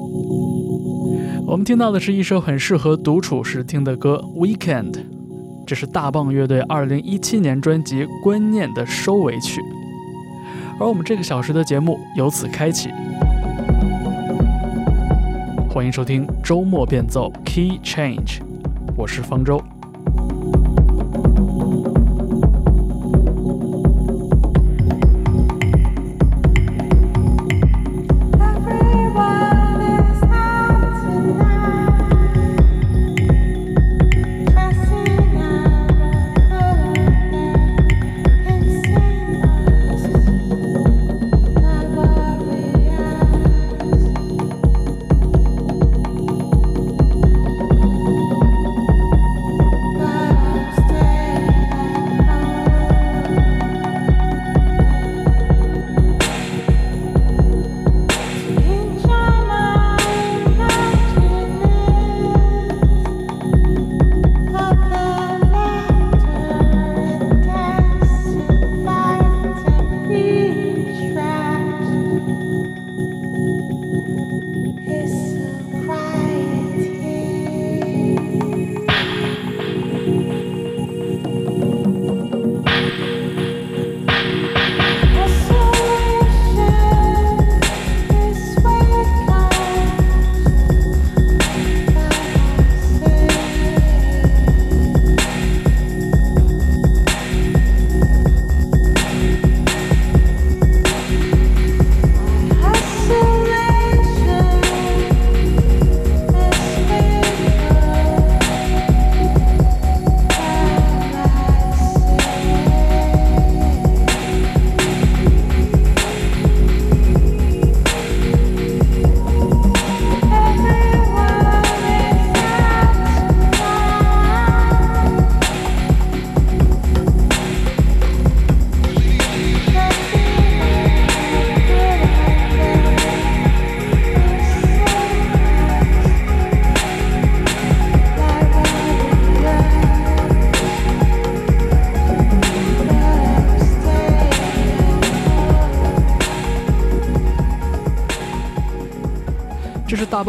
我们听到的是一首很适合独处时听的歌《Weekend》，这是大棒乐队2017年专辑《观念》的收尾曲，而我们这个小时的节目由此开启。欢迎收听周末变奏 Key Change，我是方舟。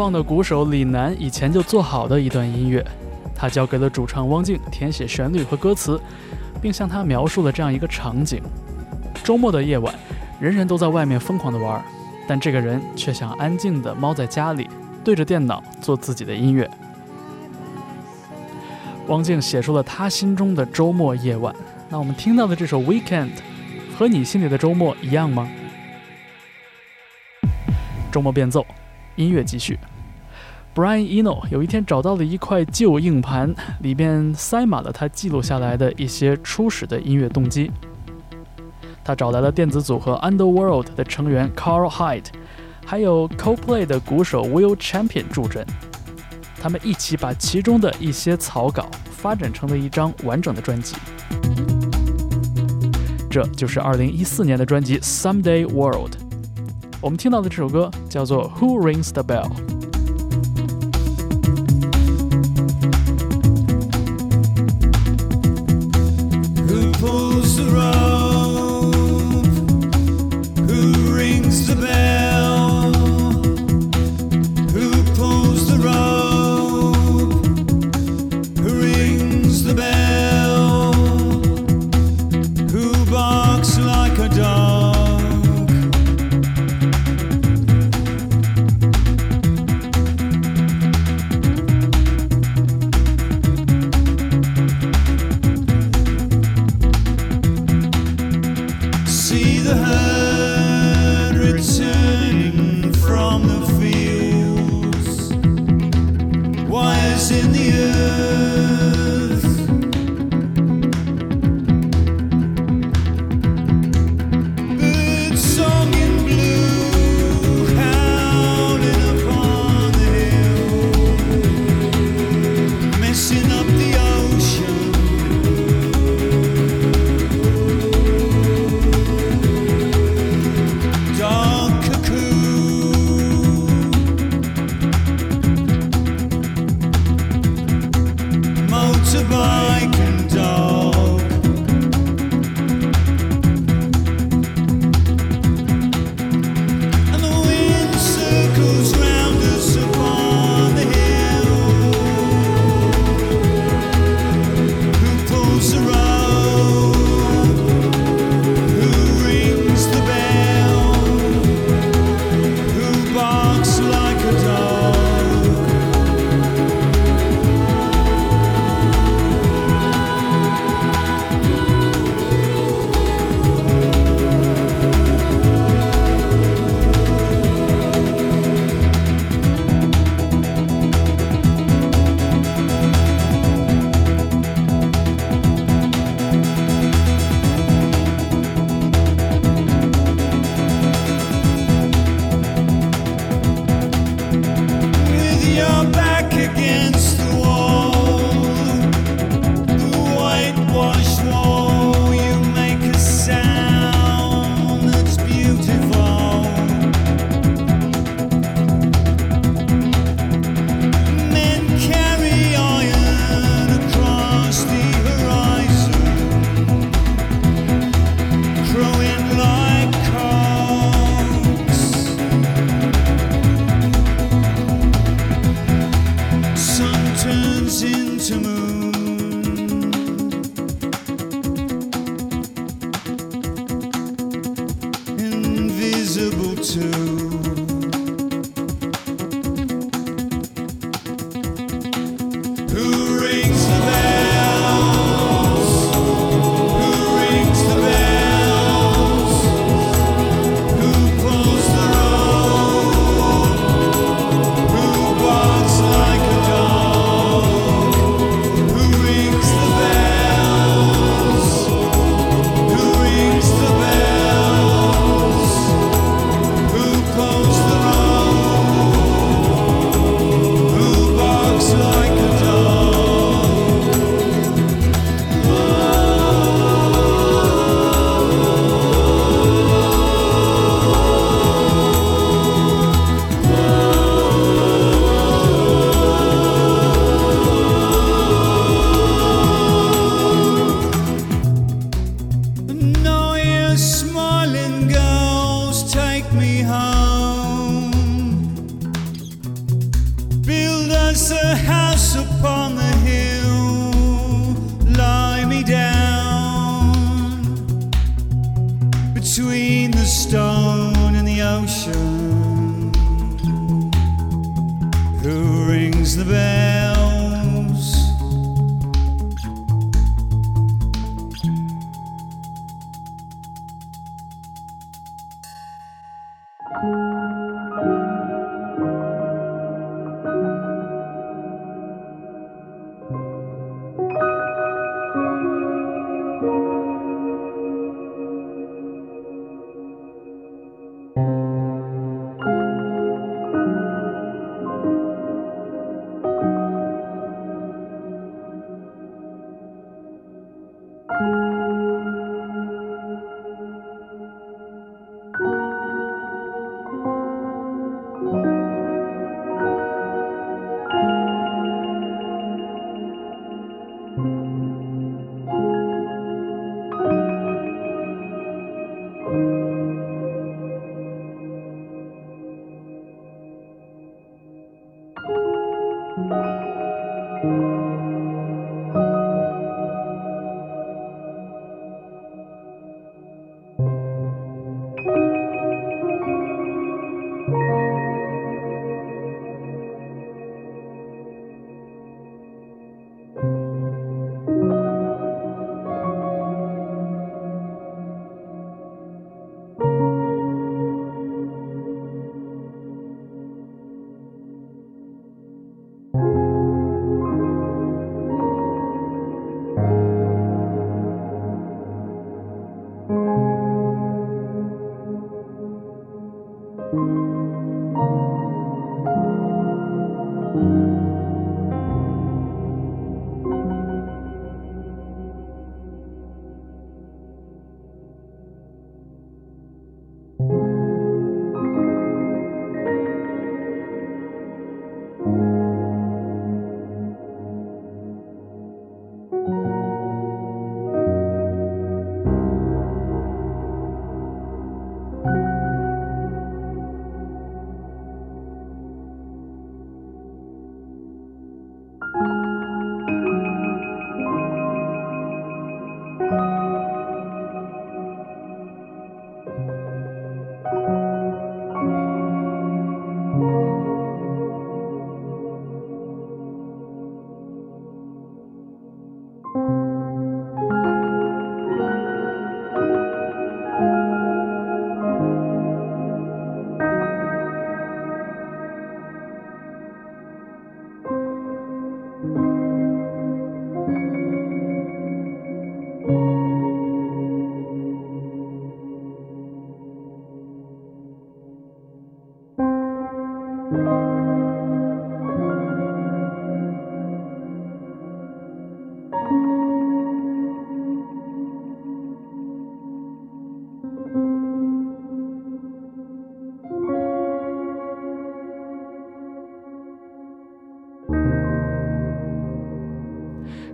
棒的鼓手李楠以前就做好的一段音乐，他交给了主唱汪静填写旋律和歌词，并向他描述了这样一个场景：周末的夜晚，人人都在外面疯狂的玩，但这个人却想安静的猫在家里，对着电脑做自己的音乐。汪静写出了他心中的周末夜晚。那我们听到的这首《Weekend》，和你心里的周末一样吗？周末变奏。音乐继续。Brian Eno 有一天找到了一块旧硬盘，里边塞满了他记录下来的一些初始的音乐动机。他找来了电子组合 Underworld 的成员 Carl Hyde，还有 Coldplay 的鼓手 Will Champion 助阵。他们一起把其中的一些草稿发展成了一张完整的专辑。这就是2014年的专辑 Someday World。我们听到的这首歌叫做《Who Rings the Bell》。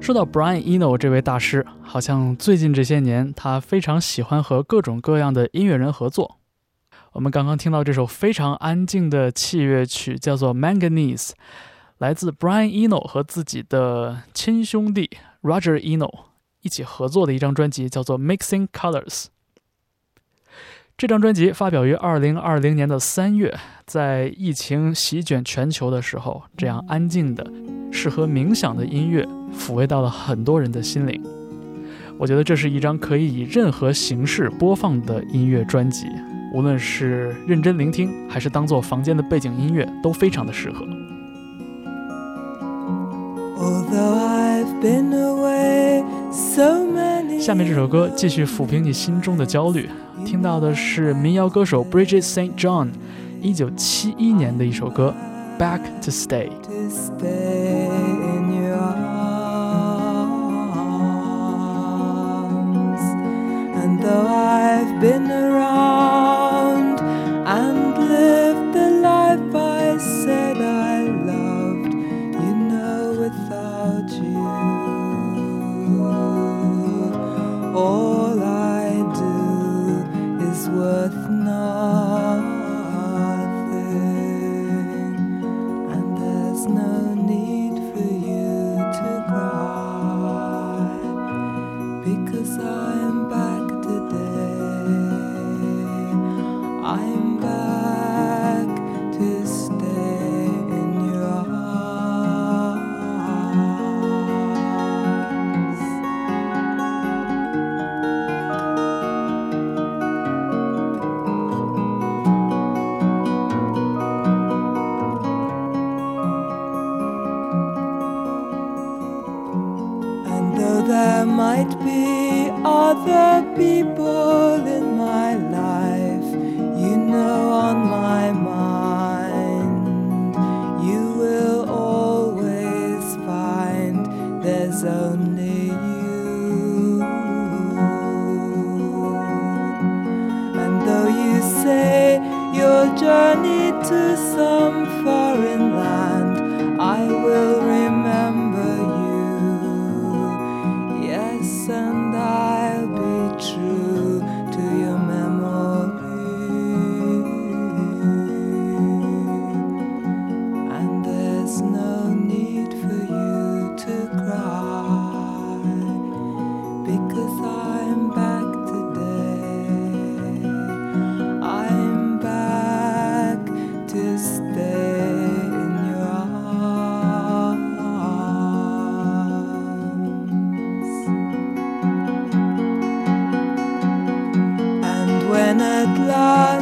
说到 Brian Eno 这位大师，好像最近这些年他非常喜欢和各种各样的音乐人合作。我们刚刚听到这首非常安静的器乐曲，叫做《Manganese》，来自 Brian Eno 和自己的亲兄弟 Roger Eno 一起合作的一张专辑，叫做《Mixing Colors》。这张专辑发表于二零二零年的三月，在疫情席卷全球的时候，这样安静的、适合冥想的音乐抚慰到了很多人的心灵。我觉得这是一张可以以任何形式播放的音乐专辑，无论是认真聆听，还是当做房间的背景音乐，都非常的适合。下面这首歌继续抚平你心中的焦虑。听到的是民谣歌手 Bridget St. John 一九七一年的一首歌《Back to Stay》。And though I've been around and at last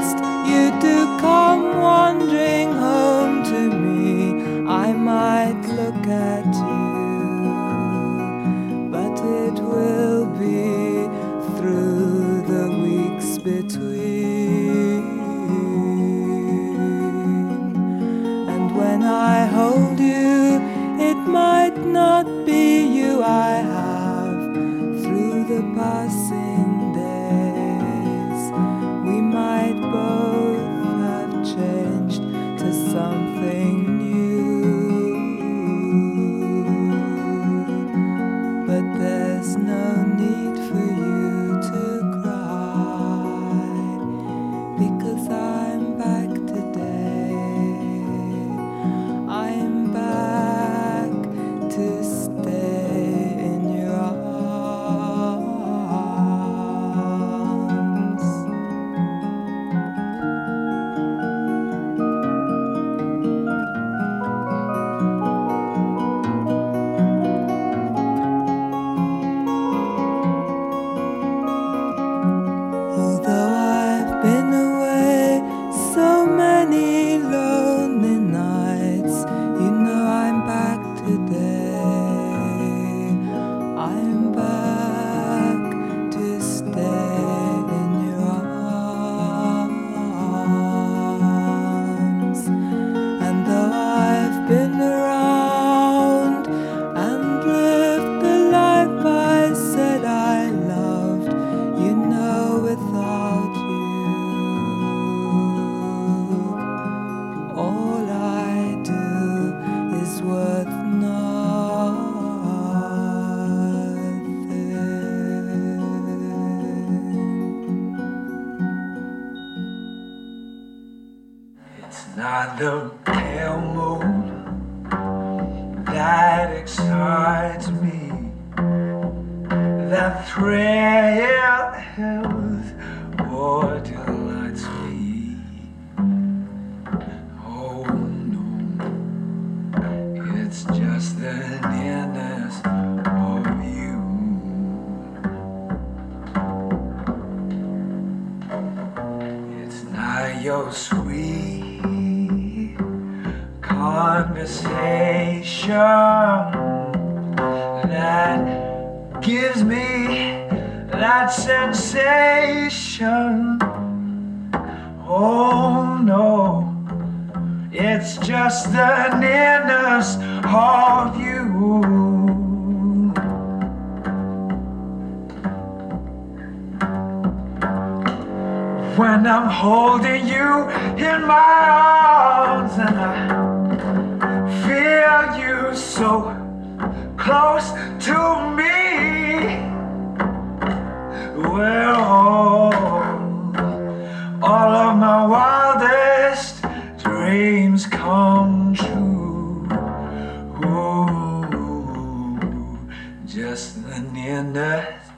and in us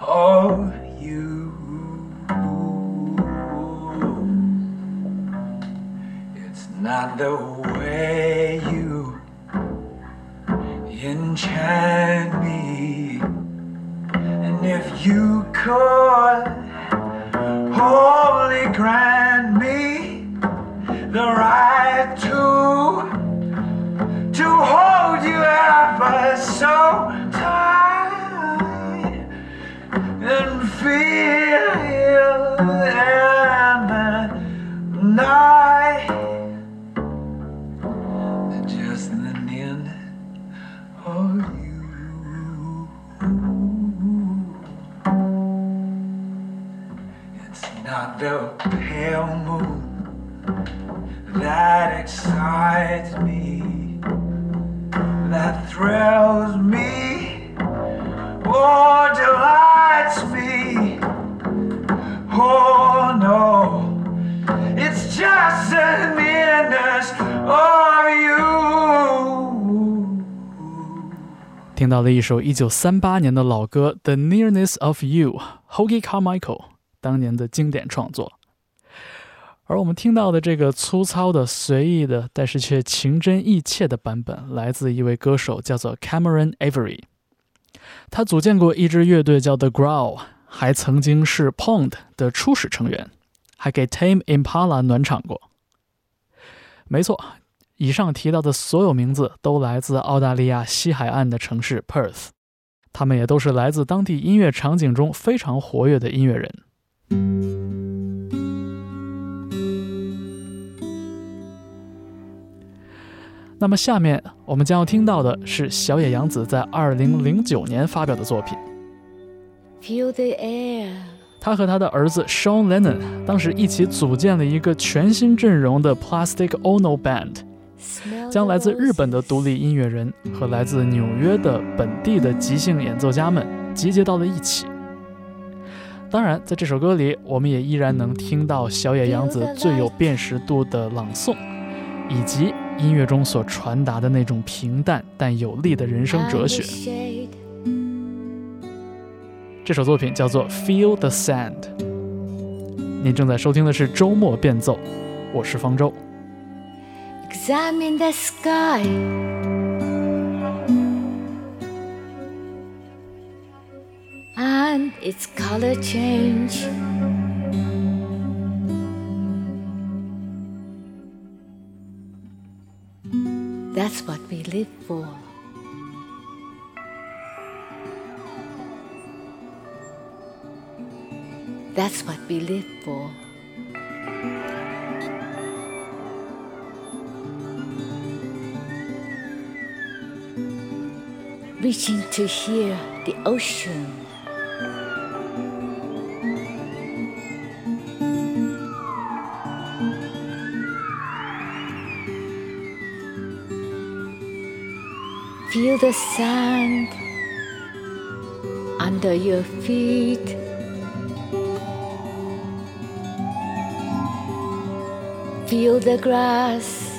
are you. It's not the way you enchant me, and if you could wholly grant me the right to to hold you ever so. night just an end of you. It's not the pale moon that excites me, that thrills me, or delights me. Oh, 听到了一首1938年的老歌《The Nearness of You》，Hoagy Carmichael 当年的经典创作。而我们听到的这个粗糙的、随意的，但是却情真意切的版本，来自一位歌手，叫做 Cameron Avery。他组建过一支乐队叫 The Growl，还曾经是 Pond 的初始成员，还给 Tame Impala 暖场过。没错，以上提到的所有名字都来自澳大利亚西海岸的城市 Perth，他们也都是来自当地音乐场景中非常活跃的音乐人。那么下面我们将要听到的是小野洋子在2009年发表的作品。Feel the air. 他和他的儿子 Sean Lennon 当时一起组建了一个全新阵容的 Plastic Ono Band，将来自日本的独立音乐人和来自纽约的本地的即兴演奏家们集结到了一起。当然，在这首歌里，我们也依然能听到小野洋子最有辨识度的朗诵，以及音乐中所传达的那种平淡但有力的人生哲学.这首作品叫做《Feel the Sand》。您正在收听的是周末变奏，我是方舟。 Examine the sky. And its color change. That's what we live for. That's what we live for. reaching to hear the ocean. Feel the sand under your feet. Feel the grass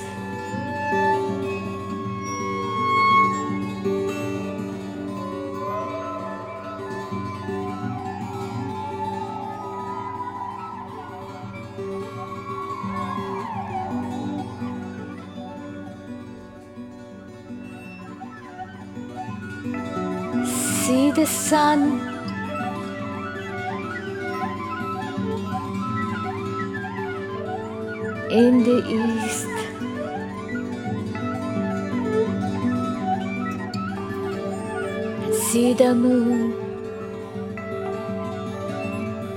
see the sun. In the east, see the moon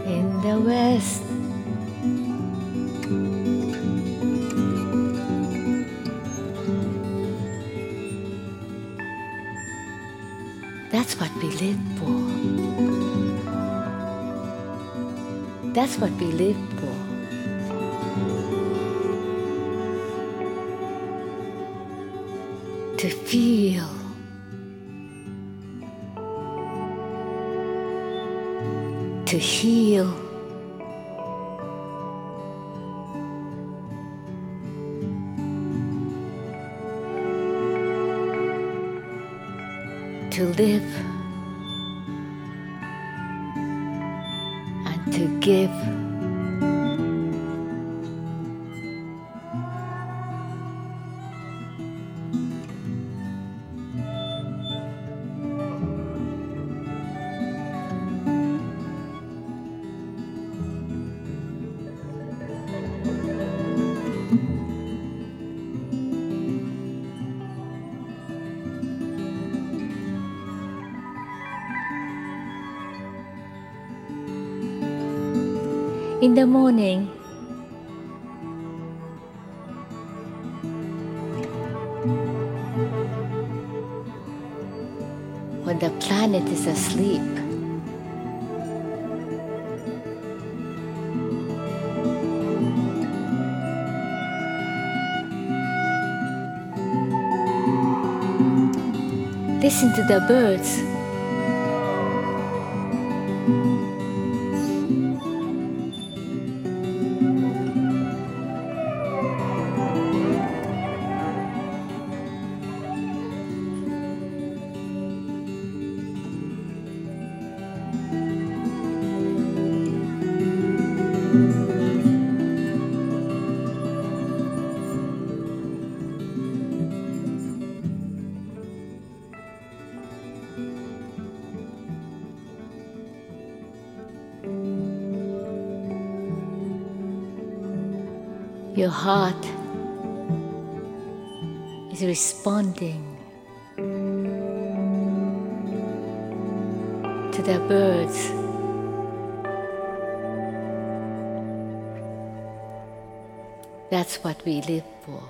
in the west. That's what we live for. That's what we live for. Heal. To live in the morning. When the planet is asleep, listen to the birds Your heart is responding to the birds. That's what we live for.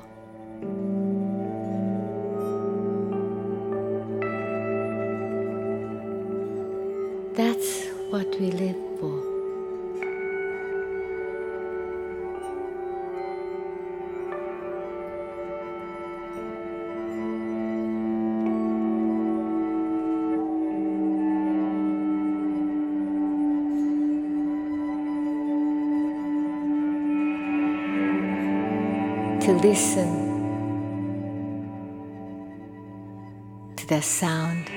That's what we live for. Listen to the sound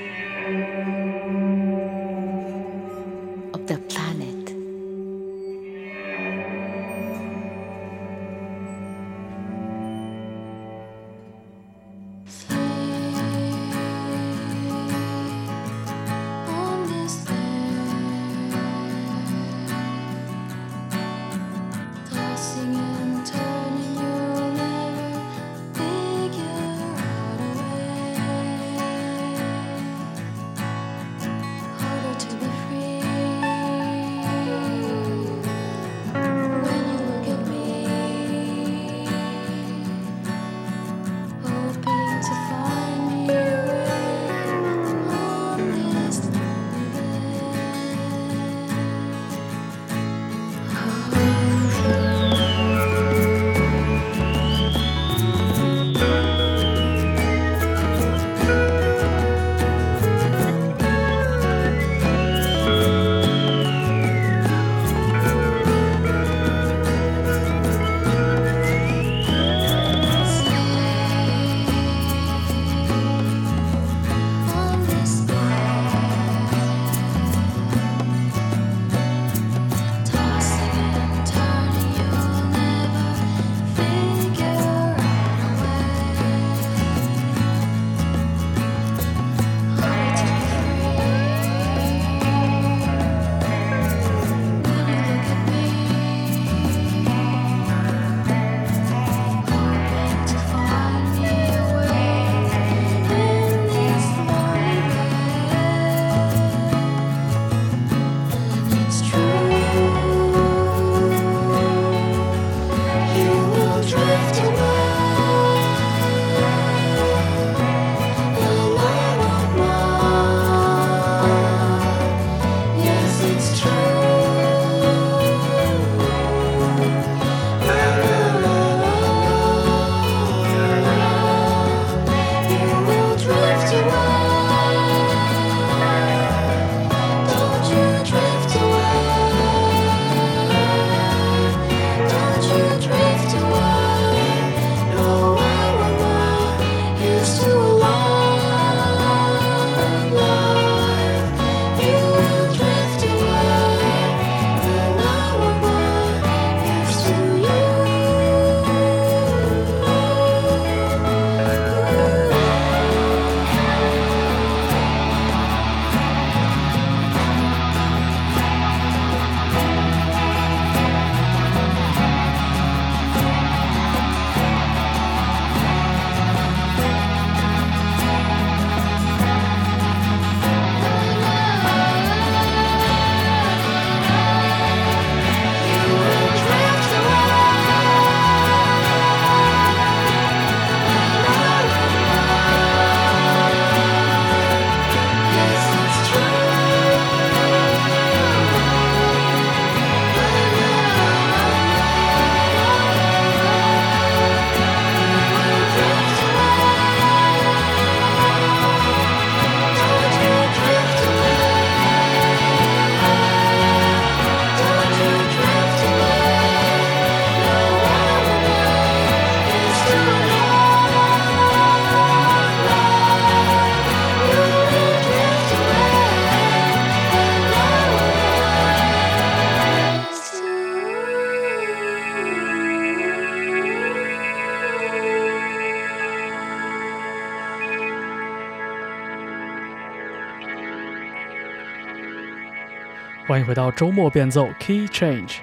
欢迎回到周末变奏 Key Change。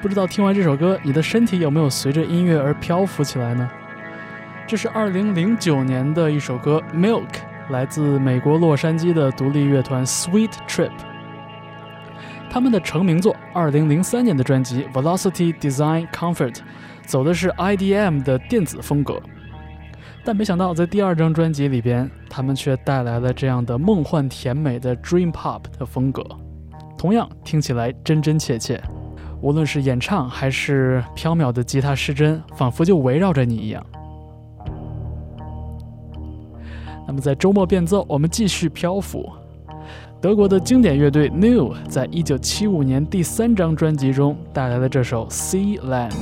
不知道听完这首歌，你的身体有没有随着音乐而漂浮起来呢？这是2009年的一首歌《Milk》，来自美国洛杉矶的独立乐团 Sweet Trip。他们的成名作2003年的专辑《Velocity Design Comfort》走的是 IDM 的电子风格，但没想到在第二张专辑里边，他们却带来了这样的梦幻甜美的 Dream Pop 的风格，同样听起来真真切切。无论是演唱还是飘渺的吉他失真，仿佛就围绕着你一样。那么在周末变奏，我们继续漂浮。德国的经典乐队 New 在一九七五年第三张专辑中带来了这首《Sea Land》。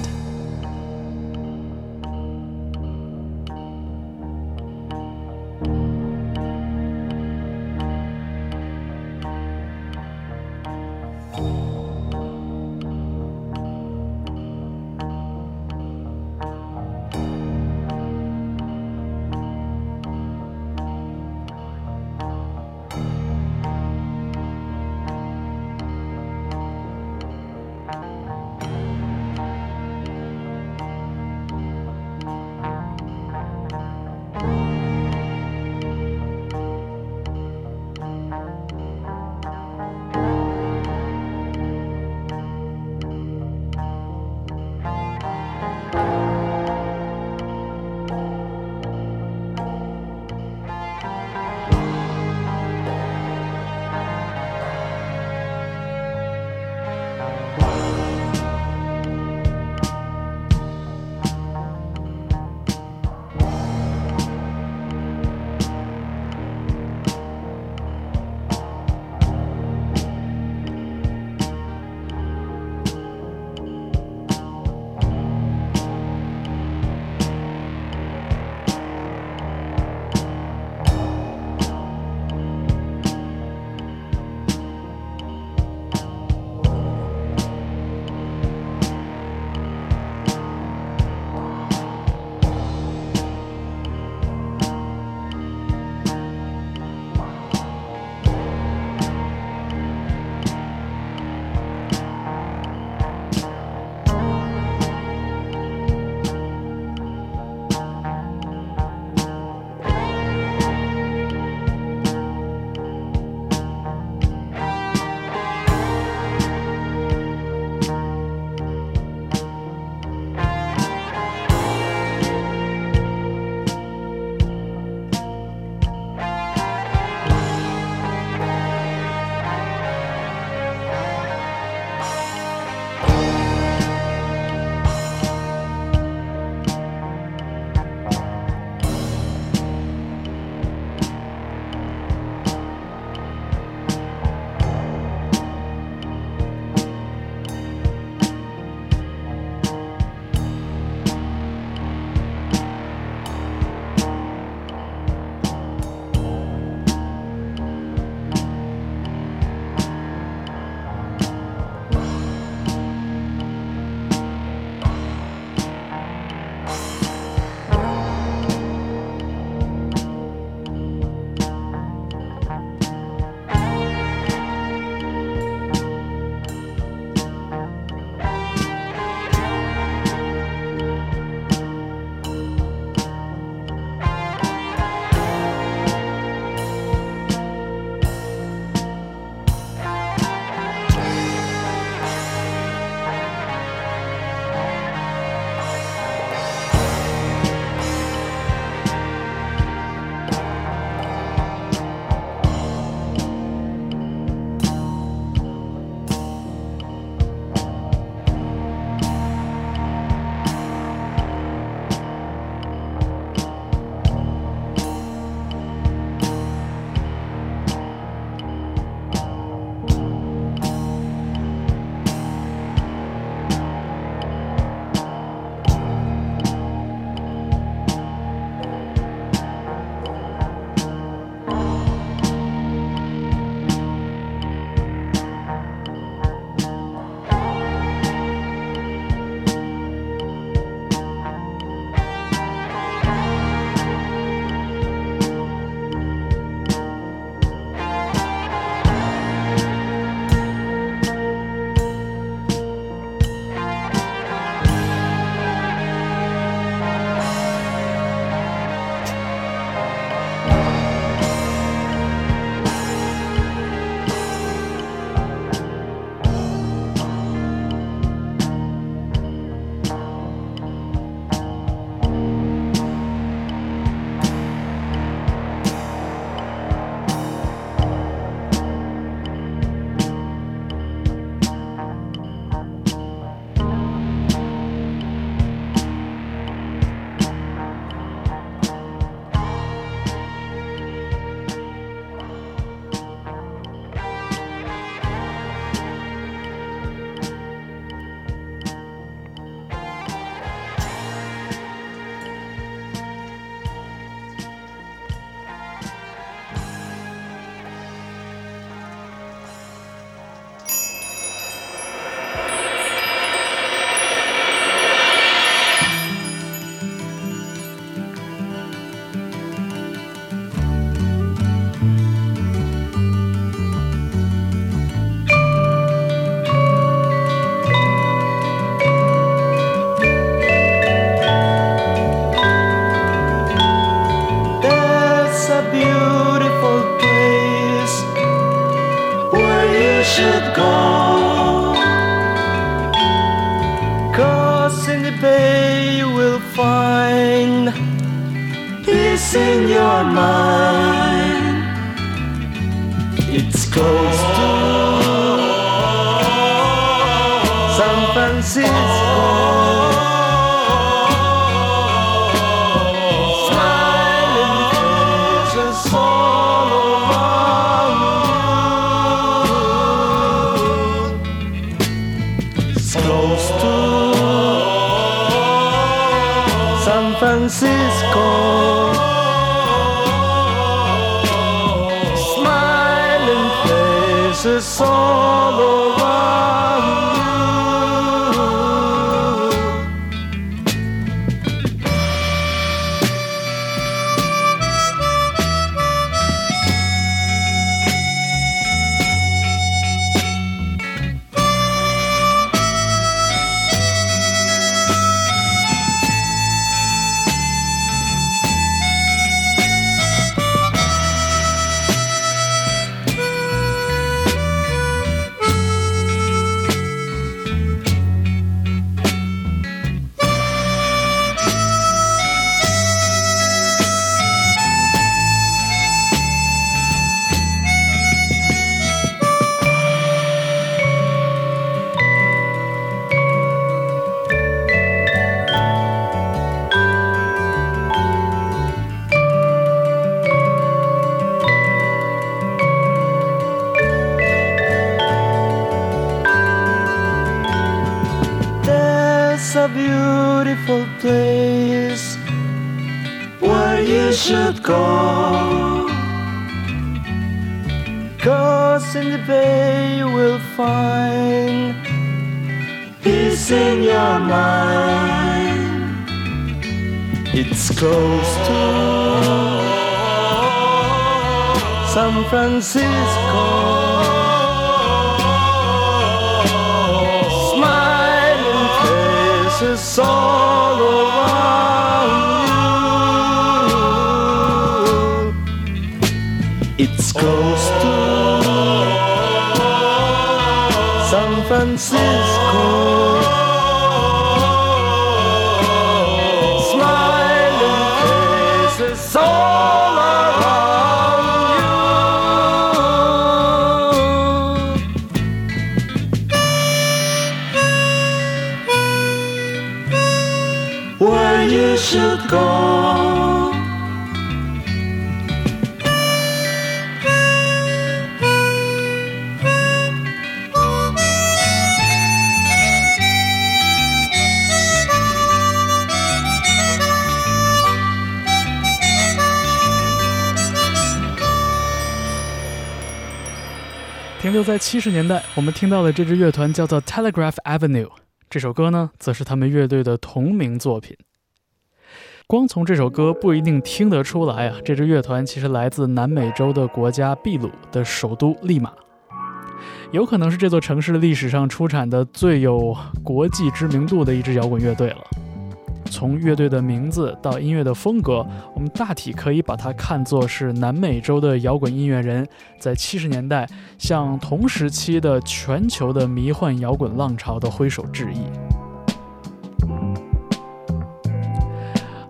Coast to San Francisco. smiling faces all around you. It's cold. 停留在七十年代，我们听到的这支乐团叫做 Telegraph Avenue。这首歌呢，则是他们乐队的同名作品。光从这首歌不一定听得出来啊，这支乐团其实来自南美洲的国家秘鲁的首都利马，有可能是这座城市历史上出产的最有国际知名度的一支摇滚乐队了。从乐队的名字到音乐的风格，我们大体可以把它看作是南美洲的摇滚音乐人在七十年代向同时期的全球的迷幻摇滚浪潮的挥手致意。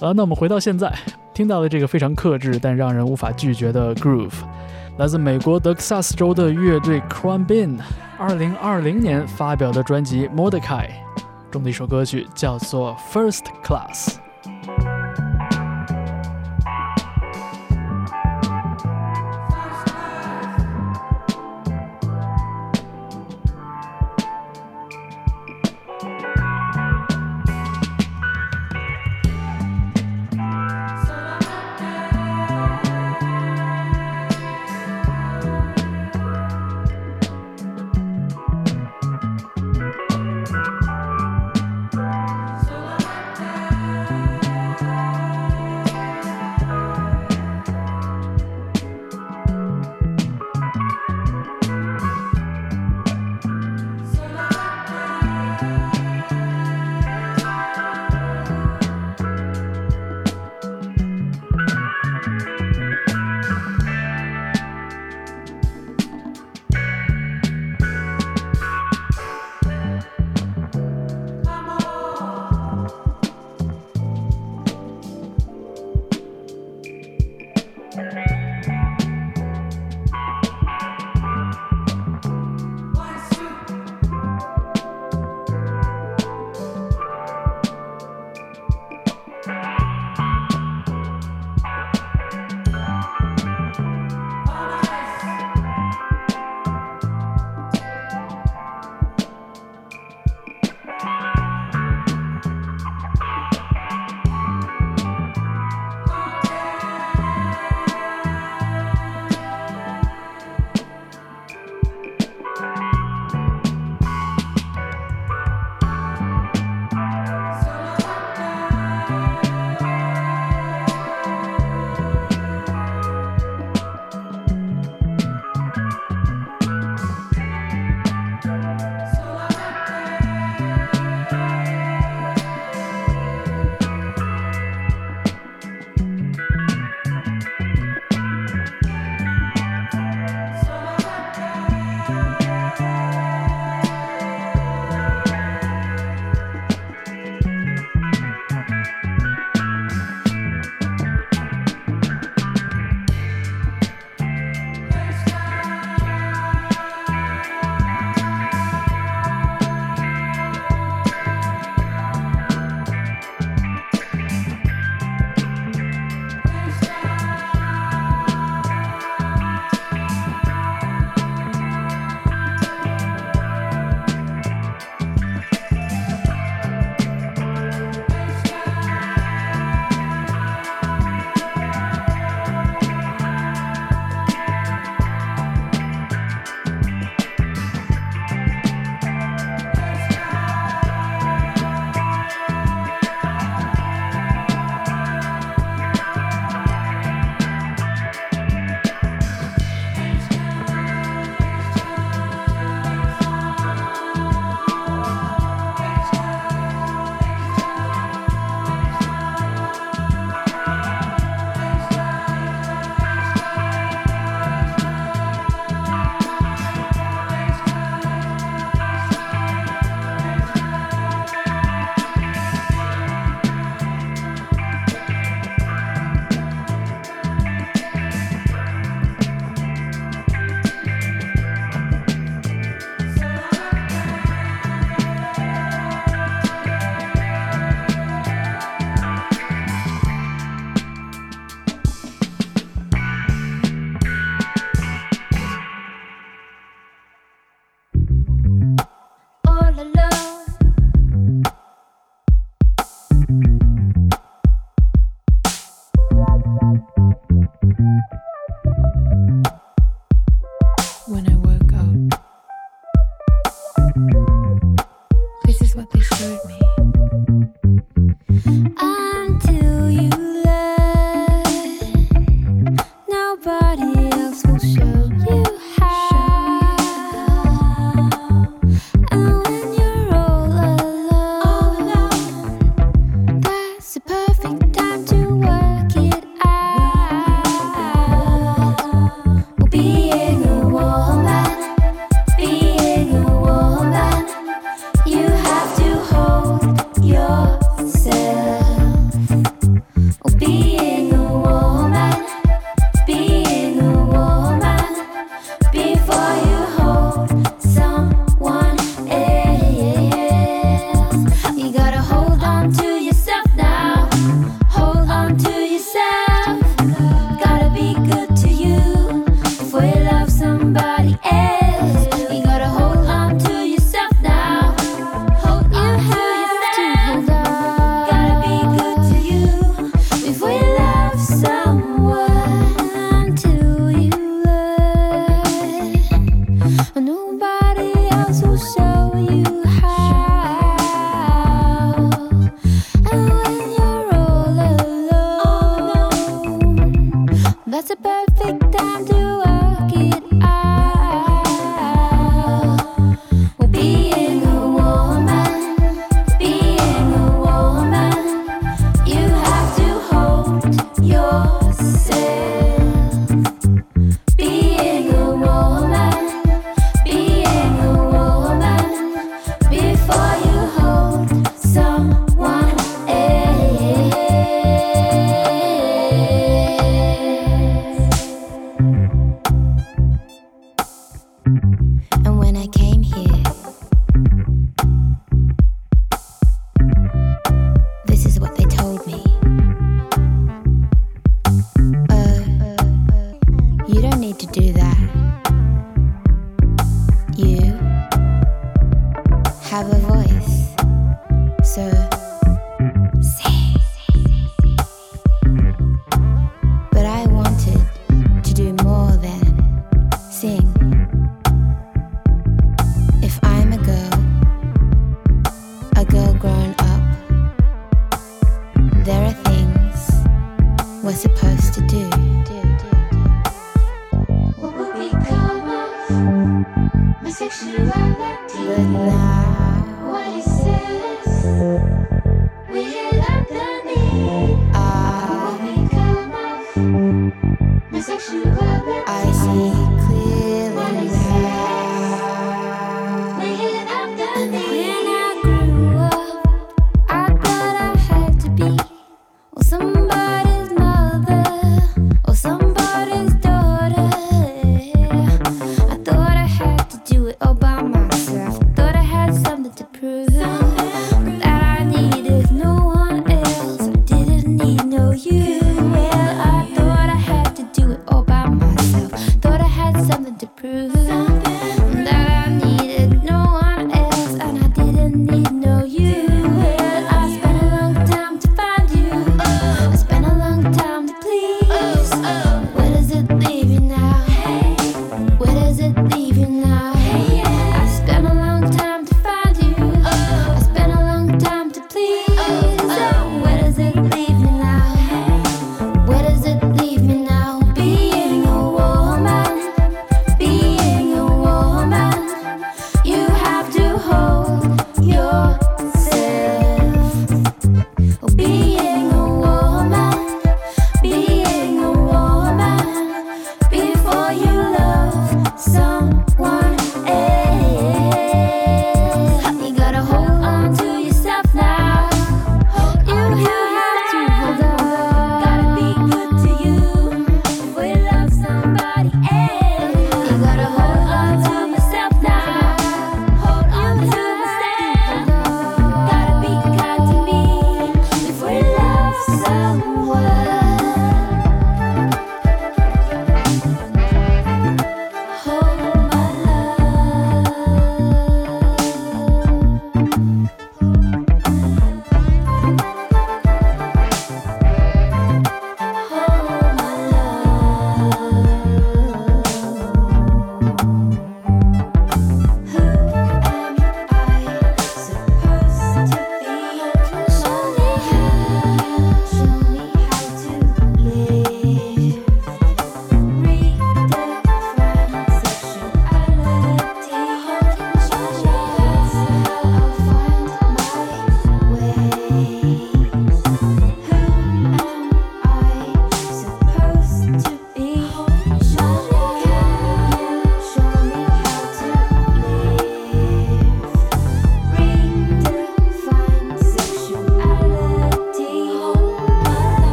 好，那我们回到现在，听到了这个非常克制但让人无法拒绝的 groove，来自美国德克萨斯州的乐队 Crown Bin，二零二零年发表的专辑《Mordecai》中的一首歌曲叫做《First Class》。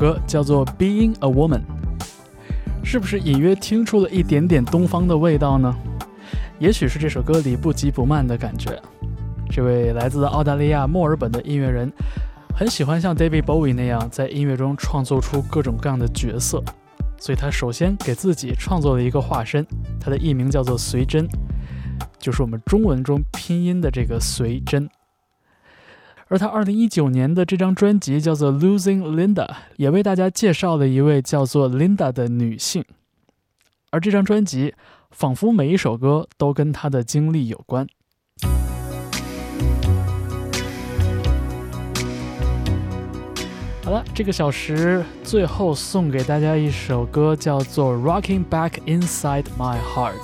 歌叫做《Being a Woman》，是不是隐约听出了一点点东方的味道呢？也许是这首歌里不急不慢的感觉。这位来自澳大利亚墨尔本的音乐人，很喜欢像 David Bowie 那样在音乐中创作出各种各样的角色，所以他首先给自己创作了一个化身，他的艺名叫做随真，就是我们中文中拼音的这个随真。而他2019年的这张专辑叫做《Losing Linda》，也为大家介绍了一位叫做 Linda 的女性。而这张专辑仿佛每一首歌都跟她的经历有关。好了，这个小时最后送给大家一首歌，叫做《Rocking Back Inside My Heart》。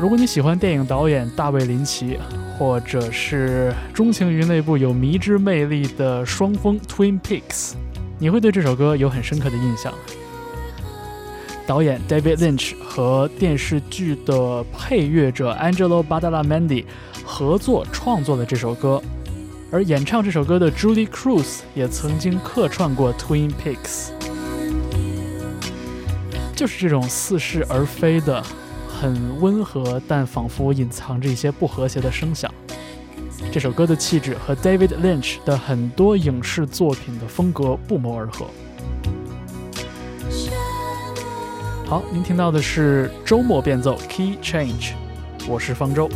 如果你喜欢电影导演大卫林奇，或者是钟情于那部有迷之魅力的双峰 Twin Peaks，你会对这首歌有很深刻的印象。导演 David Lynch 和电视剧的配乐者 Angelo Badalamenti 合作创作了这首歌，而演唱这首歌的 Julie Cruz 也曾经客串过 Twin Peaks。就是这种似是而非的、很温和但仿佛隐藏着一些不和谐的声响。这首歌的气质和 David Lynch 的很多影视作品的风格不谋而合。好，您听到的是周末变奏 Key Change，我是方舟。